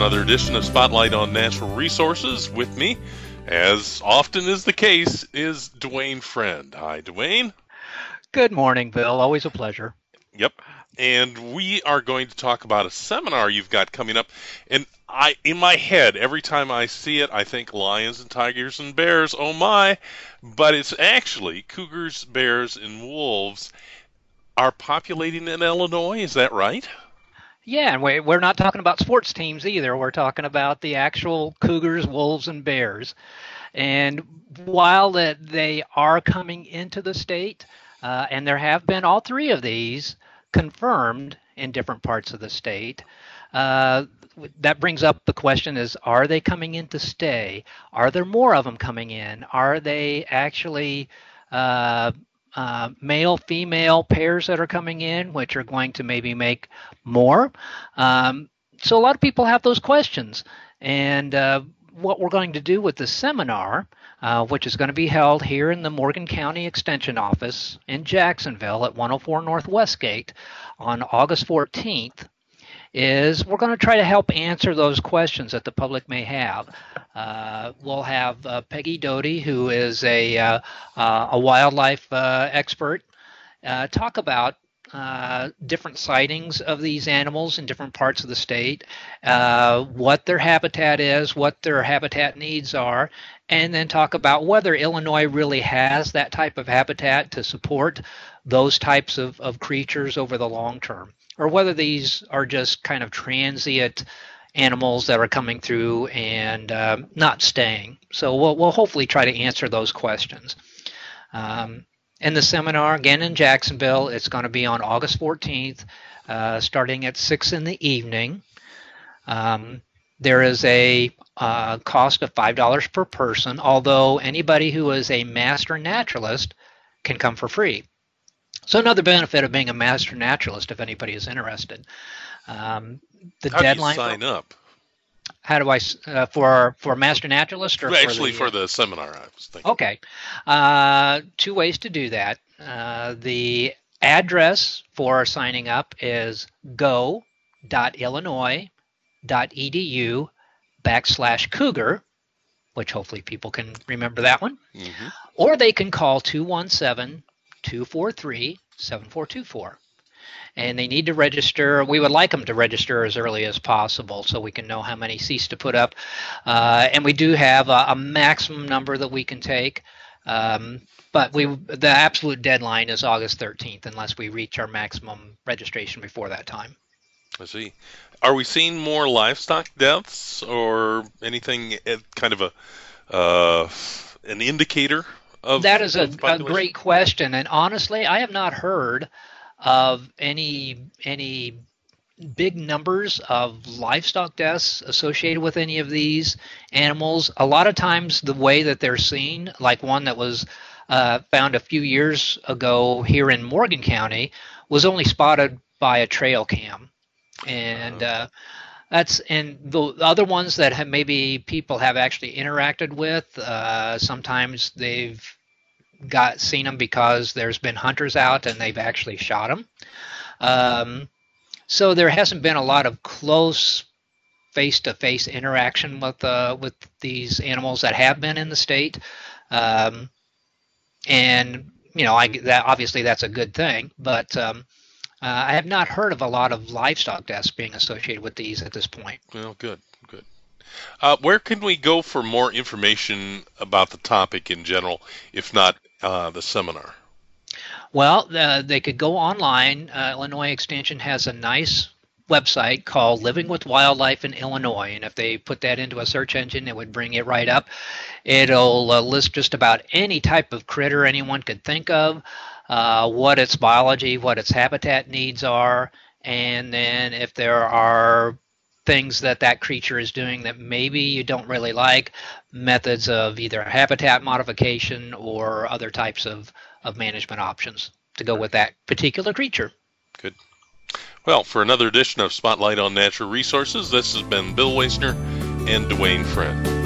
another edition of Spotlight on Natural Resources. With me, as often is the case, is Duane Friend. Hi, Duane. Good morning, Bill. Always a pleasure. Yep. And we are going to talk about a seminar you've got coming up. And I, in my head, every time I see it, I think lions and tigers and bears. Oh my! But it's actually cougars, bears, and wolves are populating in Illinois. Is that right? Yeah, and we're not talking about sports teams either. We're talking about the actual Cougars, Wolves, and Bears. And while that they are coming into the state, uh, and there have been all three of these confirmed in different parts of the state, uh, that brings up the question is are they coming in to stay are there more of them coming in are they actually uh, uh, male female pairs that are coming in, which are going to maybe make more. Um, so a lot of people have those questions. And uh, what we're going to do with the seminar, uh, which is going to be held here in the Morgan County Extension Office in Jacksonville at 104 North Westgate on August 14th, is we're going to try to help answer those questions that the public may have. Uh, we'll have uh, Peggy Doty, who is a, uh, uh a wildlife uh, expert, uh, talk about different sightings of these animals in different parts of the state, what their habitat is, what their habitat needs are, and then talk about whether Illinois really has that type of habitat to support those types of, of creatures over the long term or whether these are just kind of transient animals that are coming through and uh, not staying. So we'll, we'll hopefully try to answer those questions. Um, and the seminar, again in Jacksonville, it's going to be on August 14th, uh, starting at 6 in the evening. Um, there is a uh, cost of $5 per person, although anybody who is a master naturalist can come for free. So another benefit of being a master naturalist, if anybody is interested, um, the how deadline. Do you sign up? How do I uh, for for master naturalist or actually for the, for the seminar? I was thinking. Okay, uh, two ways to do that. Uh, the address for signing up is go.illinois.edu backslash cougar, which hopefully people can remember that one. Mm-hmm. Or they can call 217 243 7424. And they need to register. We would like them to register as early as possible so we can know how many seats to put up. Uh, and we do have a, a, maximum number that we can take. Um, but we the absolute deadline is August 13th unless we reach our maximum registration before that time. I see. Are we seeing more livestock deaths or anything kind of a uh, an indicator of that is a, a great question, and honestly, I have not heard of any any big numbers of livestock deaths associated with any of these animals. A lot of times, the way that they're seen, like one that was uh, found a few years ago here in Morgan County, was only spotted by a trail cam, and uh-huh. uh, that's and the other ones that have maybe people have actually interacted with. Uh, sometimes they've got seen them because there's been hunters out and they've actually shot them. Um, so there hasn't been a lot of close face-to-face interaction with uh, with these animals that have been in the state, um, and you know, I that obviously that's a good thing, but um, uh, I have not heard of a lot of livestock deaths being associated with these at this point. Well, good, good. Uh, where can we go for more information about the topic in general, if not uh, the seminar? Well, uh, they could go online. Uh, Illinois Extension has a nice website called Living with Wildlife in Illinois. And if they put that into a search engine, it would bring it right up. It'll uh, list just about any type of critter anyone could think of uh, what its biology, what its habitat needs are, and then if there are things that that creature is doing that maybe you don't really like, methods of either habitat modification or other types of, of management options to go with that particular creature. Good. Well, for another edition of Spotlight on Natural Resources, this has been Bill Wasner and Duane Friend.